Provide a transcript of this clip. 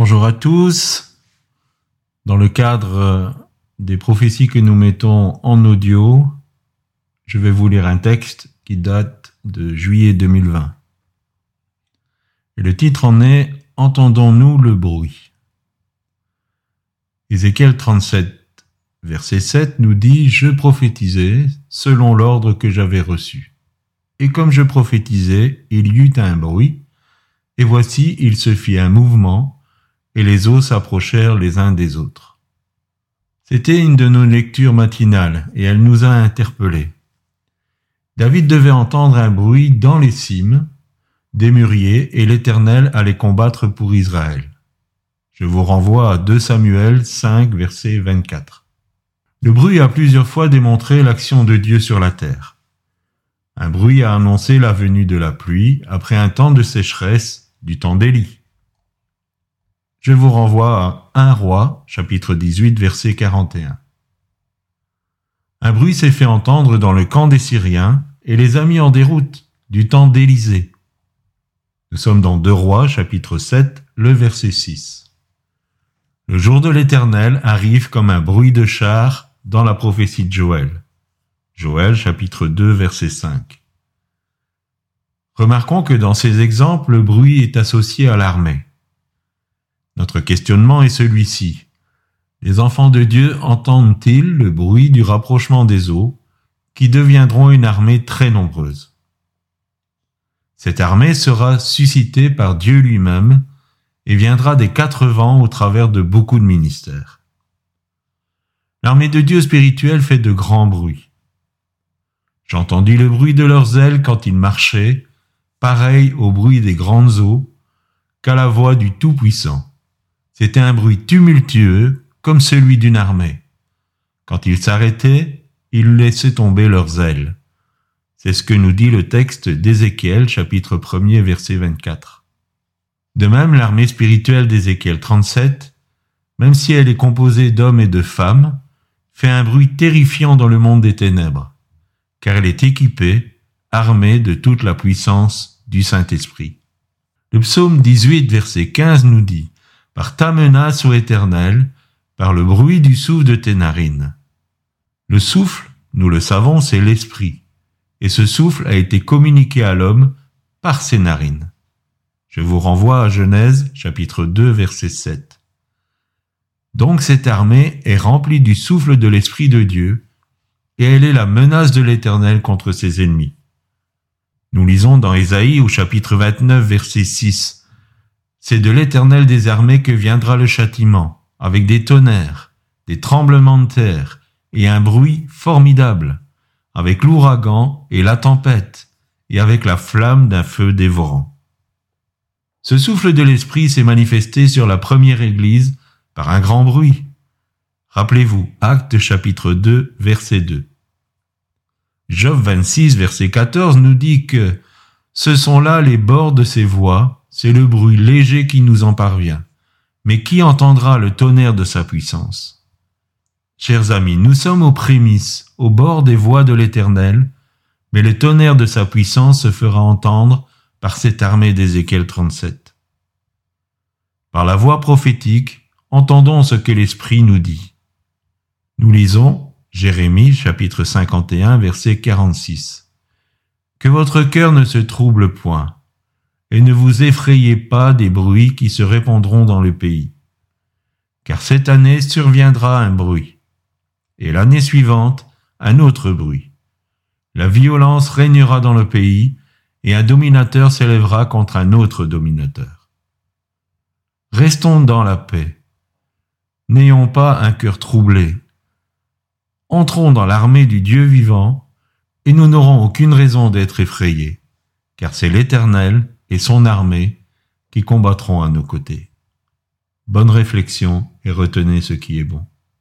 Bonjour à tous. Dans le cadre des prophéties que nous mettons en audio, je vais vous lire un texte qui date de juillet 2020. Et le titre en est Entendons-nous le bruit Ézéchiel 37, verset 7 nous dit Je prophétisais selon l'ordre que j'avais reçu. Et comme je prophétisais, il y eut un bruit, et voici il se fit un mouvement, et les eaux s'approchèrent les uns des autres. C'était une de nos lectures matinales, et elle nous a interpellés. David devait entendre un bruit dans les cimes, des mûriers, et l'Éternel allait combattre pour Israël. Je vous renvoie à 2 Samuel 5, verset 24. Le bruit a plusieurs fois démontré l'action de Dieu sur la terre. Un bruit a annoncé la venue de la pluie après un temps de sécheresse, du temps d'Élie. Je vous renvoie à 1 roi, chapitre 18, verset 41. Un bruit s'est fait entendre dans le camp des Syriens et les a mis en déroute du temps d'Élysée. Nous sommes dans 2 rois, chapitre 7, le verset 6. Le jour de l'éternel arrive comme un bruit de char dans la prophétie de Joël. Joël, chapitre 2, verset 5. Remarquons que dans ces exemples, le bruit est associé à l'armée. Notre questionnement est celui-ci. Les enfants de Dieu entendent-ils le bruit du rapprochement des eaux, qui deviendront une armée très nombreuse? Cette armée sera suscitée par Dieu lui-même et viendra des quatre vents au travers de beaucoup de ministères. L'armée de Dieu spirituelle fait de grands bruits. J'entendis le bruit de leurs ailes quand ils marchaient, pareil au bruit des grandes eaux, qu'à la voix du Tout-Puissant. C'était un bruit tumultueux comme celui d'une armée. Quand ils s'arrêtaient, ils laissaient tomber leurs ailes. C'est ce que nous dit le texte d'Ézéchiel chapitre 1er verset 24. De même, l'armée spirituelle d'Ézéchiel 37, même si elle est composée d'hommes et de femmes, fait un bruit terrifiant dans le monde des ténèbres, car elle est équipée, armée de toute la puissance du Saint-Esprit. Le psaume 18 verset 15 nous dit par ta menace, ô Éternel, par le bruit du souffle de tes narines. Le souffle, nous le savons, c'est l'esprit, et ce souffle a été communiqué à l'homme par ses narines. Je vous renvoie à Genèse chapitre 2 verset 7. Donc cette armée est remplie du souffle de l'Esprit de Dieu, et elle est la menace de l'Éternel contre ses ennemis. Nous lisons dans Ésaïe au chapitre 29 verset 6. C'est de l'Éternel des armées que viendra le châtiment, avec des tonnerres, des tremblements de terre et un bruit formidable, avec l'ouragan et la tempête, et avec la flamme d'un feu dévorant. Ce souffle de l'Esprit s'est manifesté sur la première Église par un grand bruit. Rappelez-vous, Acte chapitre 2, verset 2. Job 26, verset 14 nous dit que ce sont là les bords de ces voies c'est le bruit léger qui nous en parvient. Mais qui entendra le tonnerre de sa puissance? Chers amis, nous sommes aux prémices, au bord des voies de l'Éternel, mais le tonnerre de sa puissance se fera entendre par cette armée d'Ézéchiel 37. Par la voix prophétique, entendons ce que l'Esprit nous dit. Nous lisons Jérémie chapitre 51 verset 46. Que votre cœur ne se trouble point et ne vous effrayez pas des bruits qui se répandront dans le pays. Car cette année surviendra un bruit, et l'année suivante un autre bruit. La violence régnera dans le pays, et un dominateur s'élèvera contre un autre dominateur. Restons dans la paix. N'ayons pas un cœur troublé. Entrons dans l'armée du Dieu vivant, et nous n'aurons aucune raison d'être effrayés, car c'est l'Éternel et son armée qui combattront à nos côtés. Bonne réflexion et retenez ce qui est bon.